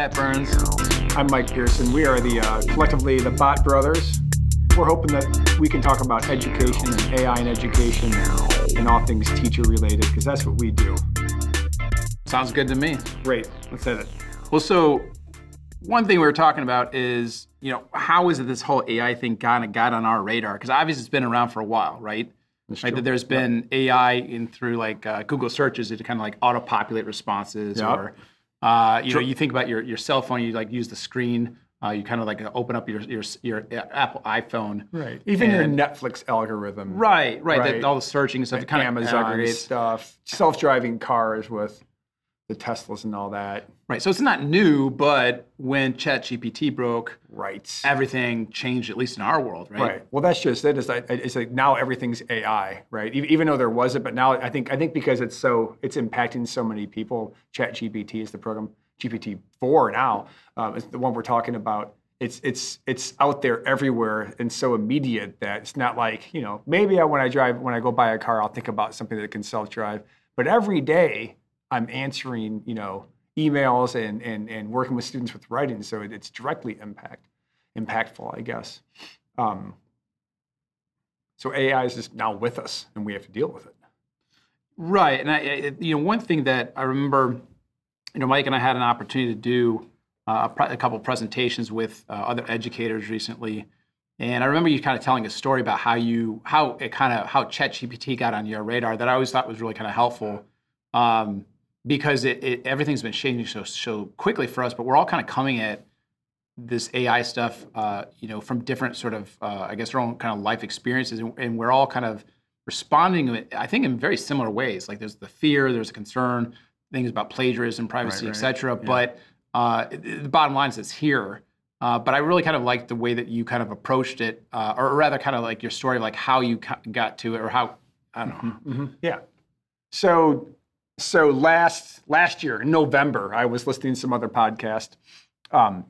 Pat Burns. I'm Mike Pearson. We are the uh, collectively the Bot Brothers. We're hoping that we can talk about education and AI and education and all things teacher related because that's what we do. Sounds good to me. Great. Let's hit it. Well, so one thing we were talking about is, you know, how is it this whole AI thing kind of got on our radar? Because obviously it's been around for a while, right? That's right, true. that there's been AI in through like uh, Google searches to kind of like auto-populate responses, Yep. or uh, you know, you think about your, your cell phone, you like use the screen, uh, you kind of like open up your your your Apple iPhone, Right. Even And- your Netflix algorithm. right, right, Right. That, all the searching and stuff, kind of Amazon aggregates. stuff, self-driving cars with the Teslas and all that. Right, so it's not new, but when ChatGPT broke, Right. everything changed, at least in our world, right? Right. Well, that's just it. It's like, it's like now everything's AI, right? Even though there was it, but now I think I think because it's so it's impacting so many people. ChatGPT is the program. GPT four now um, is the one we're talking about. It's it's it's out there everywhere and so immediate that it's not like you know maybe I, when I drive when I go buy a car I'll think about something that can self drive, but every day I'm answering you know emails and and and working with students with writing, so it, it's directly impact impactful, I guess. Um, so AI is just now with us, and we have to deal with it. Right, and I, I- you know, one thing that I remember, you know, Mike and I had an opportunity to do uh, a, pre- a couple of presentations with uh, other educators recently, and I remember you kind of telling a story about how you, how it kind of, how ChatGPT got on your radar that I always thought was really kind of helpful, um, because it, it everything's been changing so so quickly for us, but we're all kind of coming at this AI stuff, uh, you know, from different sort of, uh, I guess, our own kind of life experiences, and, and we're all kind of responding, I think, in very similar ways. Like there's the fear, there's a concern, things about plagiarism, privacy, right. et cetera. But uh, the bottom line is it's here. Uh, but I really kind of liked the way that you kind of approached it, uh, or rather, kind of like your story, like how you got to it, or how I don't know. Yeah. So, so last last year in November, I was listening to some other podcast, um,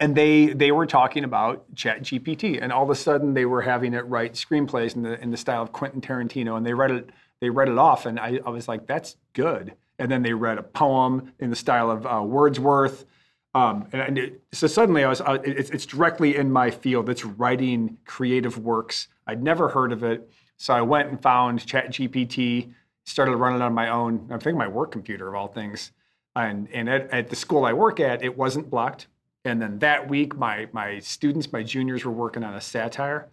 and they they were talking about Chat GPT, and all of a sudden they were having it write screenplays in the in the style of Quentin Tarantino, and they read it they read it off, and I, I was like, that's good. And then they read a poem in the style of uh, Wordsworth. Um, and and it, so suddenly I was, uh, it's, it's directly in my field. It's writing creative works. I'd never heard of it. So I went and found ChatGPT, started running on my own, I think my work computer of all things. And, and at, at the school I work at, it wasn't blocked. And then that week, my, my students, my juniors were working on a satire.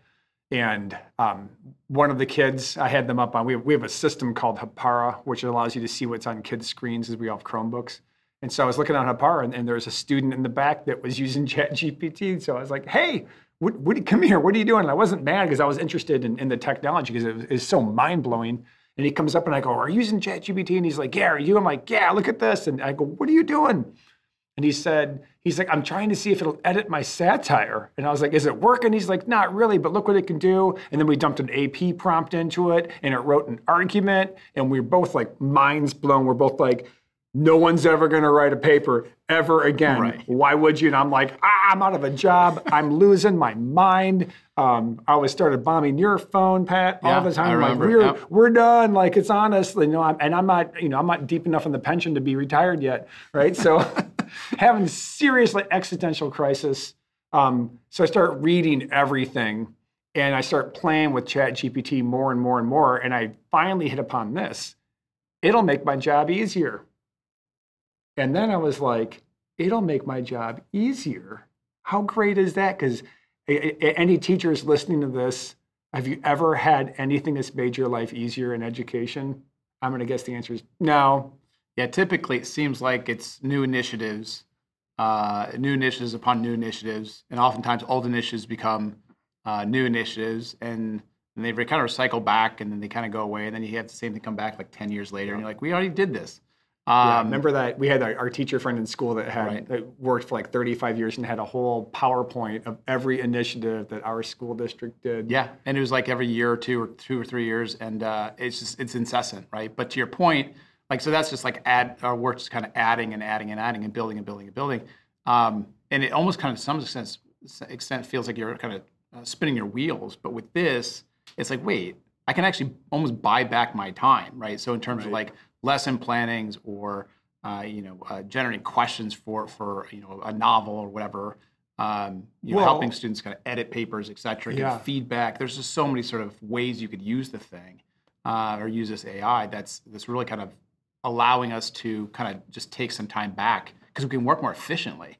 And um, one of the kids, I had them up on, we have, we have a system called Hapara, which allows you to see what's on kids' screens as we all have Chromebooks. And so I was looking on Hapara, and, and there was a student in the back that was using ChatGPT. So I was like, hey, what, what, come here, what are you doing? And I wasn't mad because I was interested in, in the technology because it was, it's so mind blowing. And he comes up and I go, Are you using ChatGPT? And he's like, Yeah, are you? I'm like, Yeah, look at this. And I go, What are you doing? And he said, he's like, I'm trying to see if it'll edit my satire. And I was like, is it working? He's like, not really, but look what it can do. And then we dumped an AP prompt into it and it wrote an argument. And we are both like minds blown. We're both like, no one's ever going to write a paper ever again. Right. Why would you? And I'm like, ah, I'm out of a job. I'm losing my mind. Um, I always started bombing your phone, Pat, Yeah, all the time. I like, we're, yep. we're done. Like it's honest, you know. I'm, and I'm not, you know, I'm not deep enough in the pension to be retired yet, right? So, having a seriously existential crisis. Um, so I start reading everything, and I start playing with Chat GPT more and more and more, and I finally hit upon this. It'll make my job easier. And then I was like, it'll make my job easier. How great is that? Because any teachers listening to this, have you ever had anything that's made your life easier in education? I'm going to guess the answer is no. Yeah, typically it seems like it's new initiatives, uh, new initiatives upon new initiatives, and oftentimes old initiatives become uh, new initiatives, and, and they kind of recycle back, and then they kind of go away, and then you have the same thing come back like ten years later, and you're like, we already did this. Yeah, Um, remember that we had our, our teacher friend in school that had Right. that worked for like 35 years and had a whole PowerPoint of every initiative that our school district did. Yeah, and it was like every year or two or two or three years, and uh, it's just it's incessant, right? But to your point, like so that's just like add our work just kind of adding and adding and adding and building and building and building, um, and it almost kind of to some extent extent feels like you're kind of uh, spinning your wheels. But with this, it's like wait, I can actually almost buy back my time, right? So in terms of like lesson plannings or uh, you know, uh, generating questions for for you know a novel or whatever. Um, you know, Well- helping students kind of edit papers, et cetera, give Yeah. feedback. There's just so many sort of ways you could use the thing uh, or use this AI. That's that's really kind of allowing us to kind of just take some time back because we can work more efficiently.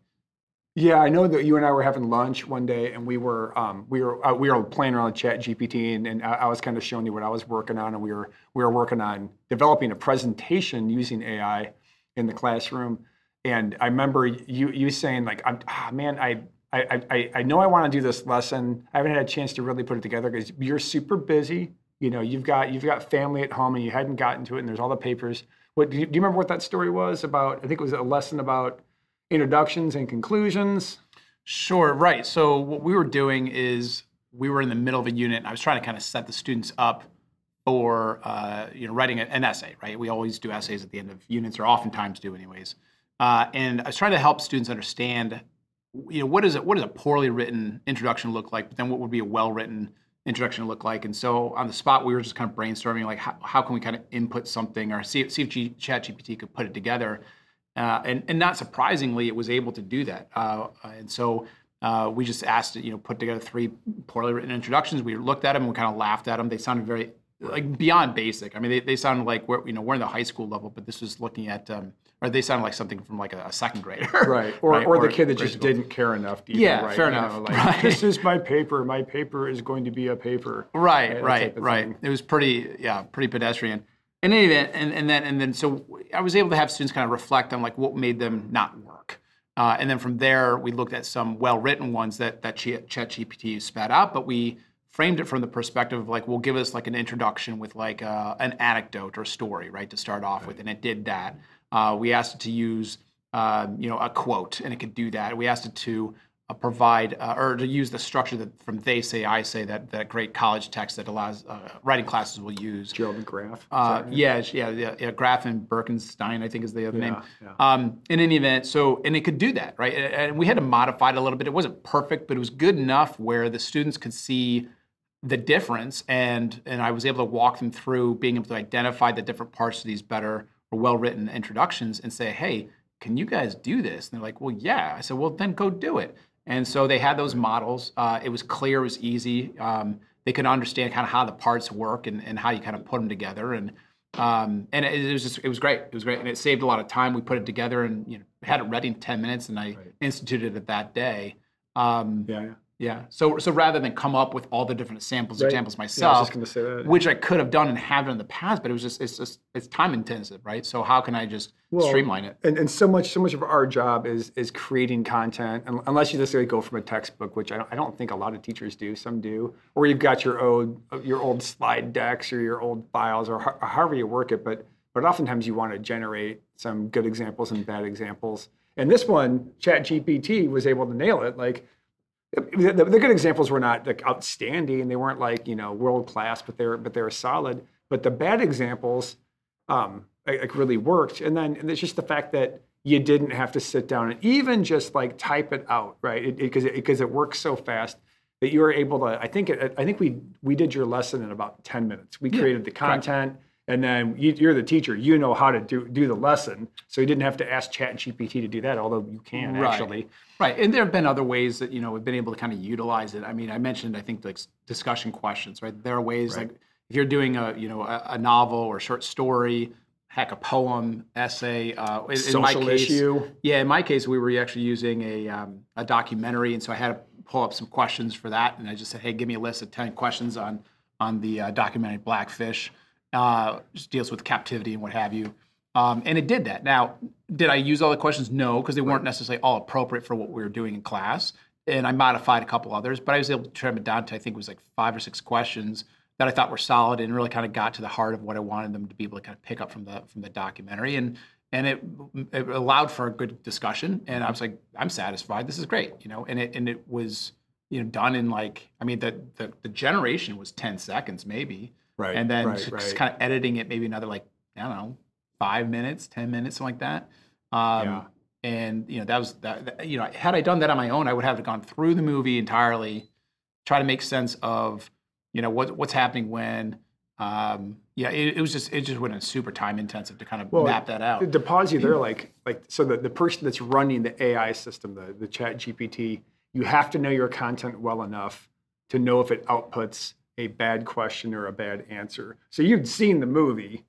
Yeah, I know that you and I were having lunch one day, and we were um, we were uh, we were playing around with Chat GPT, and, and I, I was kind of showing you what I was working on, and we were we were working on developing a presentation using AI in the classroom. And I remember you you saying like, I'm, ah, man, I. I, I, I know I want to do this lesson. I haven't had a chance to really put it together because you're super busy. You know, you've got you've got family at home and you hadn't gotten to it, and there's all the papers. What do you, do you remember what that story was about? I think it was a lesson about introductions and conclusions. Sure, right. So what we were doing is we were in the middle of a unit. And I was trying to kind of set the students up for uh, you know writing an essay. Right. We always do essays at the end of units, or oftentimes do, anyways. Uh, and I was trying to help students understand, you know, what is it? What does a poorly written introduction look like? But then what would be a well written introduction look like? And so on the spot, we were just kind of brainstorming, like how, how can we kind of input something or see, see if G, ChatGPT could put it together. Uh, and, and not surprisingly, it was able to do that. Uh, and so uh, we just asked it, you know, put together three poorly written introductions. We looked at them and we kind of laughed at them. They sounded very like beyond basic. I mean, they, they sounded like we're you know we're in the high school level, but this was looking at um, or they sounded like something from like a, a second grader, Right. Or, right? or the kid that just school. didn't care enough to even Yeah, write, fair enough. know, like, Right. This is my paper. My paper is going to be a paper. Right, that right, right. It was pretty, yeah, pretty pedestrian. In any event, and, and then and then so I was able to have students kind of reflect on like what made them not work, uh, and then from there we looked at some well-written ones that that Ch- ChatGPT spat out, but we framed it from the perspective of like, well, give us like an introduction with like uh, an anecdote or story, right, to start off with, and it did that. Uh, we asked it to use, um, you know, a quote, and it could do that. We asked it to uh, provide uh, or to use the structure that from they say I say that that great college text that allows uh, writing classes will use. Gerald McGrath. Uh, yeah, yeah, yeah, yeah. Graff and Birkenstein, I think, is the other name. yeah. Um, in any event, so and it could do that, right? And and we had to modify it a little bit. It wasn't perfect, but it was good enough where the students could see the difference, and and I was able to walk them through being able to identify the different parts of these better or well-written introductions, and say, hey, can you guys do this? And they're like, well, yeah. I said, well, then go do it. And so they had those models. Uh, it was clear, it was easy. Um, they could understand kind of how the parts work and, and how you kind of put them together. And um, and it, it was just it was great. It was great, and it saved a lot of time. We put it together and you know had it ready in ten minutes, and I instituted it that day. Um, Yeah. yeah. Yeah. So so rather than come up with all the different samples Right. examples Yeah, I myself, just say that. which I could have done and have it in the past, but it was just it's just it's time intensive, right? So how can I just Well, streamline it? and, and so much so much of our job is is creating content unless you necessarily go from a textbook which I don't, I don't think a lot of teachers do some do or you've got your old your old slide decks or your old files or, ho- or however you work it but but oftentimes you want to generate some good examples and bad examples and this one chat gpt was able to nail it like the, the, good examples were not like outstanding they weren't like you know world class but they were but they were solid but the bad examples um, like, really worked. And then and it's just the fact that you didn't have to sit down and even just like type it out, right? Because it, because it, works so fast that you were able to. I think it, I think we we did your lesson in about ten minutes. We created the content. And then you, you're the teacher. You know how to do do the lesson, so you didn't have to ask Chat GPT to do that. Although you can Right. actually. Right, and there have been other ways that you know we've been able to kind of utilize it. I mean, I mentioned I think like discussion questions, right? There are ways like if you're doing a you know a, a novel or short story, heck, a poem, essay. Uh, in, in my Social case, issue. Yeah, in my case, we were actually using a um, a documentary, and so I had to pull up some questions for that, and I just said, hey, give me a list of ten questions on on the uh, documentary Blackfish, uh, just deals with captivity and what have you. Um, and it did that. Now, did I use all the questions? No, because they weren't necessarily all appropriate for what we were doing in class. And I modified a couple others, but I was able to trim it down to I think it was like five or six questions that I thought were solid and really kind of got to the heart of what I wanted them to be able to kind of pick up from the from the documentary. And and it, it allowed for a good discussion. And I was like, I'm satisfied. This is great, you know. And it and it was you know done in like I mean the the, the generation was ten seconds maybe, Right, And then right, just right. kind of editing it maybe another like I don't know five minutes, ten minutes, something like that. Um, Yeah. And you know that was that, that- You know, had I done that on my own, I would have gone through the movie entirely, try to make sense of you know what what's happening when um, yeah, it, it, was just it just went super time intensive to kind of Well, map that out. To pause you there, like like so the, the person that's running the AI system, the, the chat GPT, you have to know your content well enough to know if it outputs a bad question or a bad answer. So you'd seen the movie.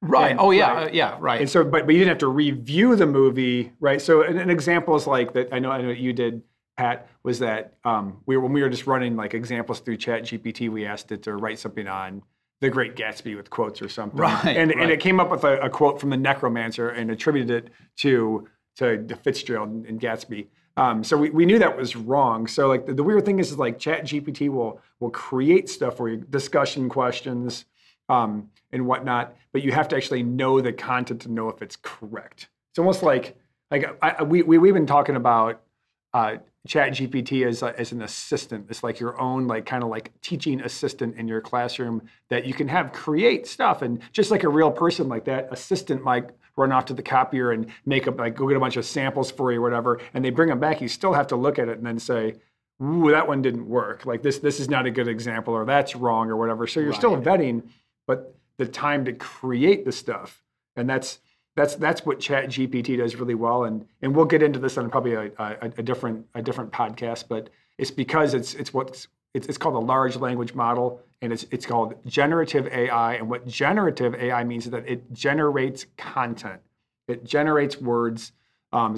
Right. And- oh yeah. right. uh, yeah. Right. And so, but, but you didn't have to review the movie, right? So, an, an example is like that. I know, I know you did, Pat. Was that um, we were when we were just running like examples through Chat GPT, we asked it to write something on The Great Gatsby with quotes or something, Right, And and it came up with a, a quote from the Necromancer and attributed it to to, to Fitzgerald and, and Gatsby. Um, so we, we knew that was wrong. So like the, the weird thing is, is like Chat GPT will will create stuff for you, discussion questions um, and whatnot, but you have to actually know the content to know if it's correct. It's almost like like I, I- we, we we've been talking about uh, Chat GPT as a, uh, as an assistant. It's like your own like kind of like teaching assistant in your classroom that you can have create stuff and just like a real person like that assistant might run off to the copier and make up like go get a bunch of samples for you or whatever, and they bring them back. You still have to look at it and then say. Ooh, that one didn't work. Like this, this is not a good example, or that's wrong, or whatever. So you're still vetting, but the time to create the stuff, and that's that's that's what Chat GPT does really well. And and we'll get into this on probably a, a, a different a different podcast, but it's because it's it's what's it's, it's called a large language model, and it's it's called generative AI. And what generative AI means is that it generates content, it generates words. Um,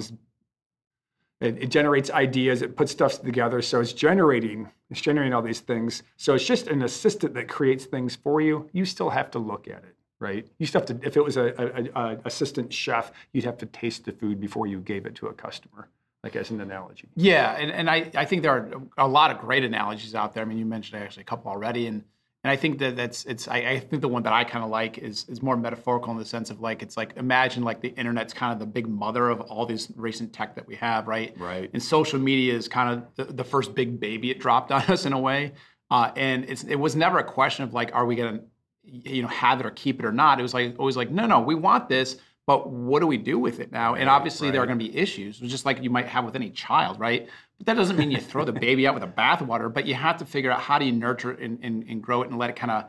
it, it generates ideas. It puts stuff together. So it's generating, it's generating all these things. So it's just an assistant that creates things for you. You still have to look at it, right? You still have to. If it was a, a, a assistant chef, you'd have to taste the food before you gave it to a customer, like as an analogy. Yeah, and, and I, I think there are a lot of great analogies out there. I mean, you mentioned actually a couple already, and and I think that that's it's I, I think the one that I kind of like is is more metaphorical in the sense of like it's like imagine like the internet's kind of the big mother of all these recent tech that we have, right? Right. And social media is kind of the, the first big baby it dropped on us in a way, uh, and it's it was never a question of like are we gonna you know have it or keep it or not. It was like always like no no we want this. But what do we do with it now? And obviously, there are going to be issues, just like you might have with any child, right? But that doesn't mean you throw the baby out with the bathwater. But you have to figure out how do you nurture and, and, and grow it and let it kind of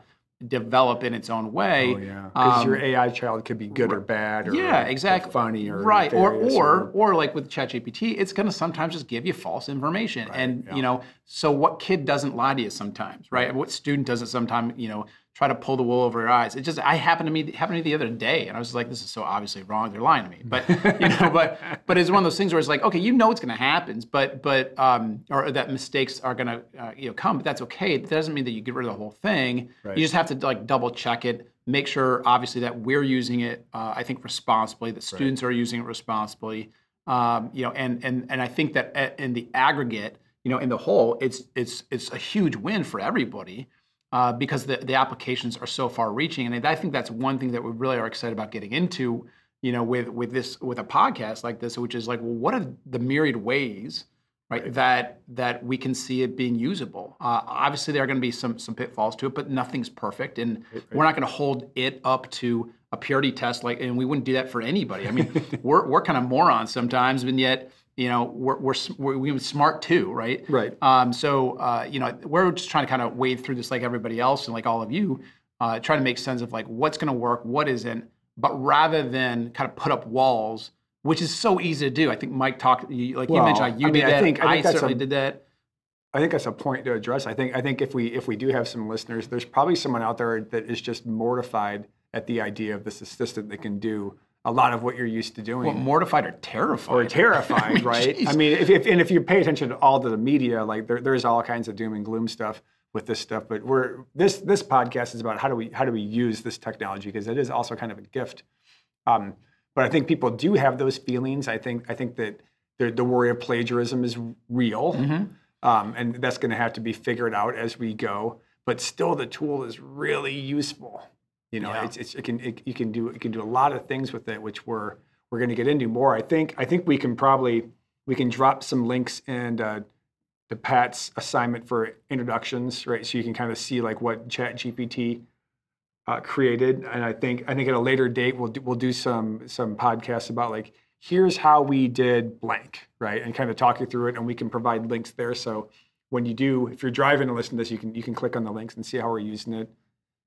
develop in its own way. Oh yeah, because Um, your AI child could be good or bad, or yeah, or exactly. funny or right, or nefarious or or like with ChatGPT, it's going to sometimes just give you false information, and you know, so what kid doesn't lie to you sometimes, right? What student doesn't sometimes, you know, try to pull the wool over your eyes? It just I happened to me happened to me the other day, and I was like, this is so obviously wrong. They're lying to me, but you know, but but it's one of those things where it's like, okay, you know, it's going to happen, but but um, or that mistakes are going to uh, you know come, but that's okay. That doesn't mean that you get rid of the whole thing. Right. You just have to like double check it make sure obviously that we're using it uh, i think responsibly that students are using it responsibly um, you know and and and i think that in the aggregate you know in the whole it's it's it's a huge win for everybody uh, because the, the applications are so far reaching and i think that's one thing that we really are excited about getting into you know with with this with a podcast like this which is like well what are the myriad ways right, that that we can see it being usable. Uh, obviously, there are going to be some some pitfalls to it, but nothing's perfect, and we're not going to hold it up to a purity test. Like, and we wouldn't do that for anybody. I mean, we're we're kind of morons sometimes, and yet you know we're we're we're, smart too, right? Right. Um, so uh, you know we're just trying to kind of wade through this like everybody else and like all of you, uh, trying to make sense of like what's going to work, what isn't, but rather than kind of put up walls. Which is so easy to do. I think Mike talked, you- like you mentioned, how you I mean, did I that. think- I I, think that's certainly a- did that. I think that's a point to address. I think I think if we if we do have some listeners, there's probably someone out there that is just mortified at the idea of this assistant that can do a lot of what you're used to doing. Well, mortified or terrified. or terrified, mean, right? I mean, if, if and if you pay attention to all the media, like there, there's all kinds of doom and gloom stuff with this stuff. But we're this this podcast is about how do we how do we use this technology because it is also kind of a gift. Um, but I think people do have those feelings. I think I think that the, the worry of plagiarism is real, Mm-hmm. um, and that's going to have to be figured out as we go. But still, the tool is really useful. You know, Yeah. it's, it's it can it, you can do you can do a lot of things with it, which we're we're going to get into more. I think I think we can probably we can drop some links and uh, to Pat's assignment for introductions, right? So you can kind of see like what Chat GPT uh, created, and I think I think at a later date we'll do, we'll do some some podcasts about like here's how we did blank, right? And kind of talk you through it, and we can provide links there. So when you do, if you're driving and listen to this, you can you can click on the links and see how we're using it.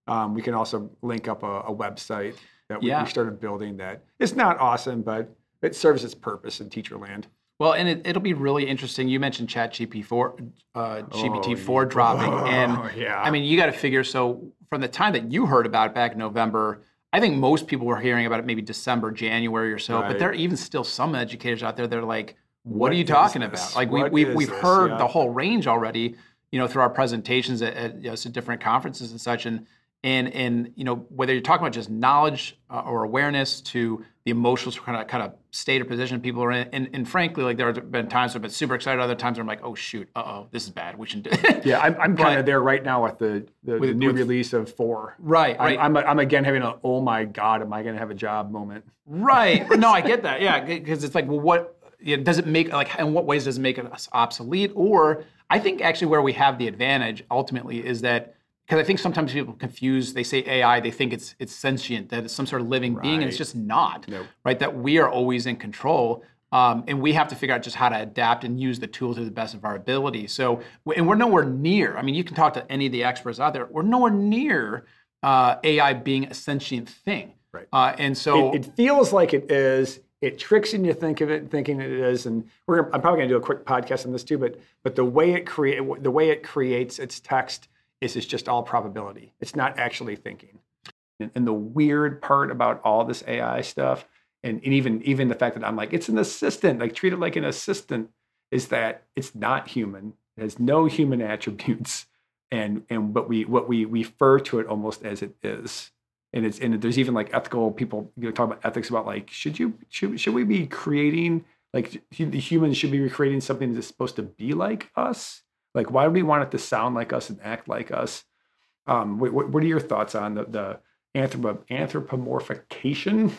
Um, we can also link up a, a website that we, Yeah. we started building that it's not awesome, but it serves its purpose in teacher land. Well, and it, it'll be really interesting. You mentioned Chat GPT-4, uh, GPT-4 Oh, dropping, and oh, yeah. I mean, you got to figure. So from the time that you heard about it back in November, I think most people were hearing about it maybe December, January or so. But there are even still some educators out there that are like, "What, What are you talking this? about?" Like we, What we we've this? heard Yeah. the whole range already, you know, through our presentations at, at you know, some different conferences and such, and and and you know whether you're talking about just knowledge uh, or awareness to the emotional kind of kind of state or position people are in, and, and frankly, like there have been times where I've been super excited, other times I'm like, "Oh shoot, uh oh, this is bad. We shouldn't do." yeah, I'm, I'm kind of there right now with the, the, the new with- release of four. right, right. I'm, I'm, I'm again having a oh my god, am I going to have a job moment? Right. No, I get that. Yeah, because it's like, well, what yeah, does it make like? In what ways does it make us obsolete? Or I think actually where we have the advantage ultimately is that because I think sometimes people confuse. They say AI, they think it's it's sentient, that it's some sort of living being, and it's just not. Nope. Right. That we are always in control. Um, and we have to figure out just how to adapt and use the tool to the best of our ability. So, and we're nowhere near. I mean, you can talk to any of the experts out there. We're nowhere near uh, AI being a sentient thing. Right. Uh, and so, it, it feels like it is. It tricks you into think of it, thinking it is. And we're I'm probably going to do a quick podcast on this too. But but the way it create the way it creates its text is it's just all probability. It's not actually thinking. And, and the weird part about all this AI stuff, and, and even even the fact that I'm like it's an assistant, like treat it like an assistant, is that it's not human. It has no human attributes. And and but we what we refer to it almost as it is and it's and there's even like ethical people you know talk about ethics about like should you should, should we be creating like the humans should be creating something that's supposed to be like us like why do we want it to sound like us and act like us um what, what are your thoughts on the the anthropo, anthropomorphication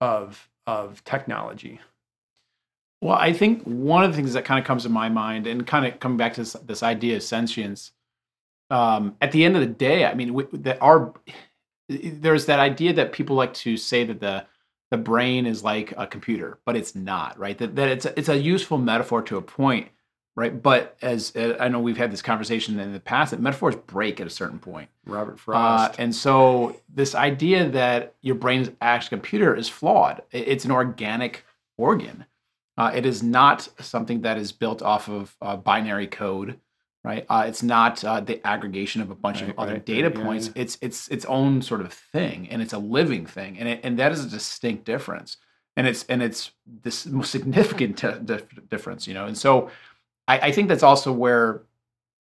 of of technology Well, I think one of the things that kind of comes to my mind, and kind of coming back to this, this idea of sentience, um, at the end of the day, I mean, that our there's that idea that people like to say that the the brain is like a computer, but it's not, right? That, that it's a, it's a useful metaphor to a point, right? But as uh, I know, we've had this conversation in the past that metaphors break at a certain point. robert Uh, frost and so this idea that your brain is actually a computer is flawed. It's an organic organ. Uh, it is not something that is built off of uh, binary code, right? Uh, it's not uh, the aggregation of a bunch Right, of other right, data yeah, points. yeah. It's it's its own sort of thing, and it's a living thing, and it, and that is a distinct difference. And it's and it's this most significant t- dif- difference, you know. And so I, I think that's also where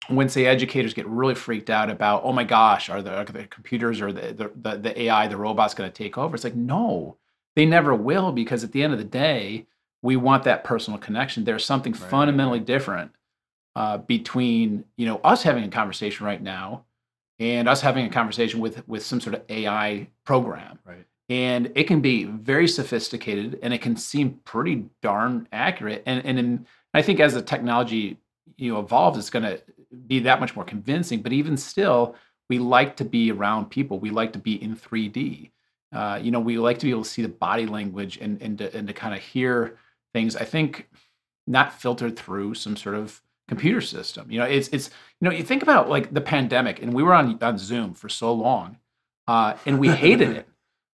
when say educators get really freaked out about, oh my gosh, are the, are the computers or the, the, the, AI, the robots going to take over? It's like, no, they never will, because at the end of the day, we want that personal connection. There's something Right, right, fundamentally different uh, between you know us having a conversation right now and us having a conversation with with some sort of AI program. right And it can be very sophisticated and it can seem pretty darn accurate. And and in, I think as the technology you know evolves, it's going to be that much more convincing. But even still, we like to be around people. We like to be in 3D. Uh, you know, we like to be able to see the body language and and to, and to kind of hear things. I think not filtered through some sort of computer system. You know, it's it's you know you think about like the pandemic, and we were on on Zoom for so long, uh, and we hated it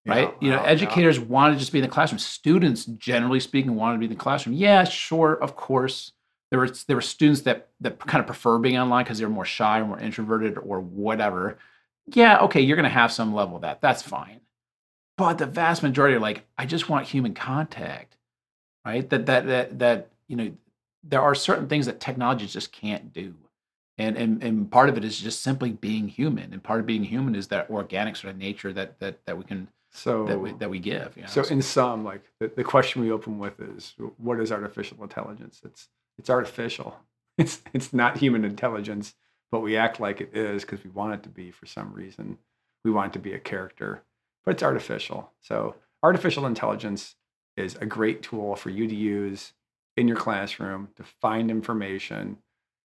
right? Yeah, you know, yeah, yeah. educators wanted to just be in the classroom. Students, generally speaking, wanted to be in the classroom. Yeah, sure, of course. There were there were students that that kind of prefer being online because they were more shy or more introverted or whatever. Yeah, okay, you're going to have some level of that. That's fine. But the vast majority are like, I just want human contact, right? That that that that you know, there are certain things that technology just can't do. And, and and part of it is just simply being human, and part of being human is that organic sort of nature that that that we can so that we that we give. You know? So in sum, like the, the question we open with is, what is artificial intelligence? It's it's artificial. It's it's not human intelligence, but we act like it is because we want it to be for some reason. We want it to be a character, but it's artificial. So artificial intelligence is a great tool for you to use in your classroom to find information.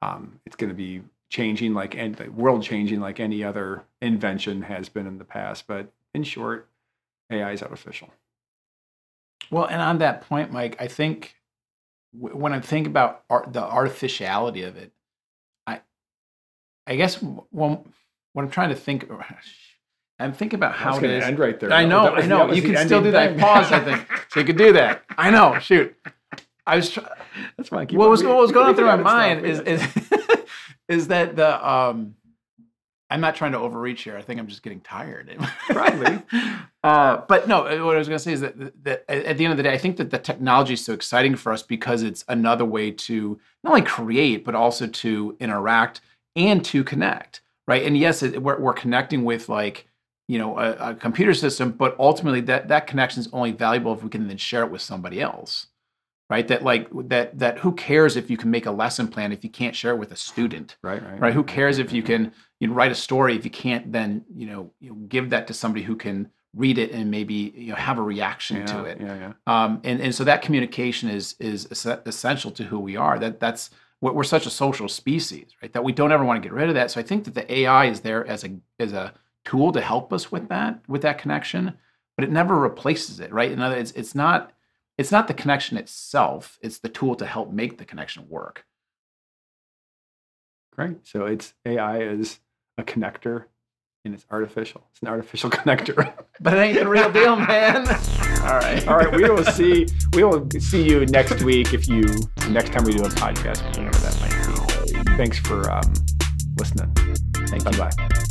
Um, it's going to be changing like any world changing like any other invention has been in the past. But in short, AI is artificial. well, and on that point, Mike, I think w- when I think about art, the artificiality of it, I I guess when what I'm trying to think. I'm thinking about how it gonna end right there. I know, was- I know. You can still do that thing. pause. I think so. You could do that. I know. Shoot. I was. That's fine. What was what was going on through my mind is is is that the um. I'm not trying to overreach here. I think I'm just getting tired. Probably. Uh, but no, uh, what I was going to say is that, that at at the end of the day, I think that the technology is so exciting for us because it's another way to not only create, but also to interact and to connect, right? And yes, it, we're, we're connecting with like, you know, a, a computer system, but ultimately that, that connection is only valuable if we can then share it with somebody else, right? That like, that, that who cares if you can make a lesson plan if you can't share it with a student, Right, right. right? Who cares if you can you know, write a story if you can't then you know, you know give that to somebody who can read it and maybe you know have a reaction Yeah, to it. Yeah, yeah. Um, and and so that communication is is essential to who we are. That that's what we're such a social species, right? That we don't ever want to get rid of that. So I think that the AI is there as a as a tool to help us with that with that connection, but it never replaces it, right? In other, it's it's not it's not the connection itself. It's the tool to help make the connection work. Great. So it's AI is a connector and it's artificial. It's an artificial connector. But it ain't the real deal, man. All right. All right, we will see we will see you next week if you next time we do a podcast, whenever that might be. Thanks for um, listening. Thank Bye you. bye.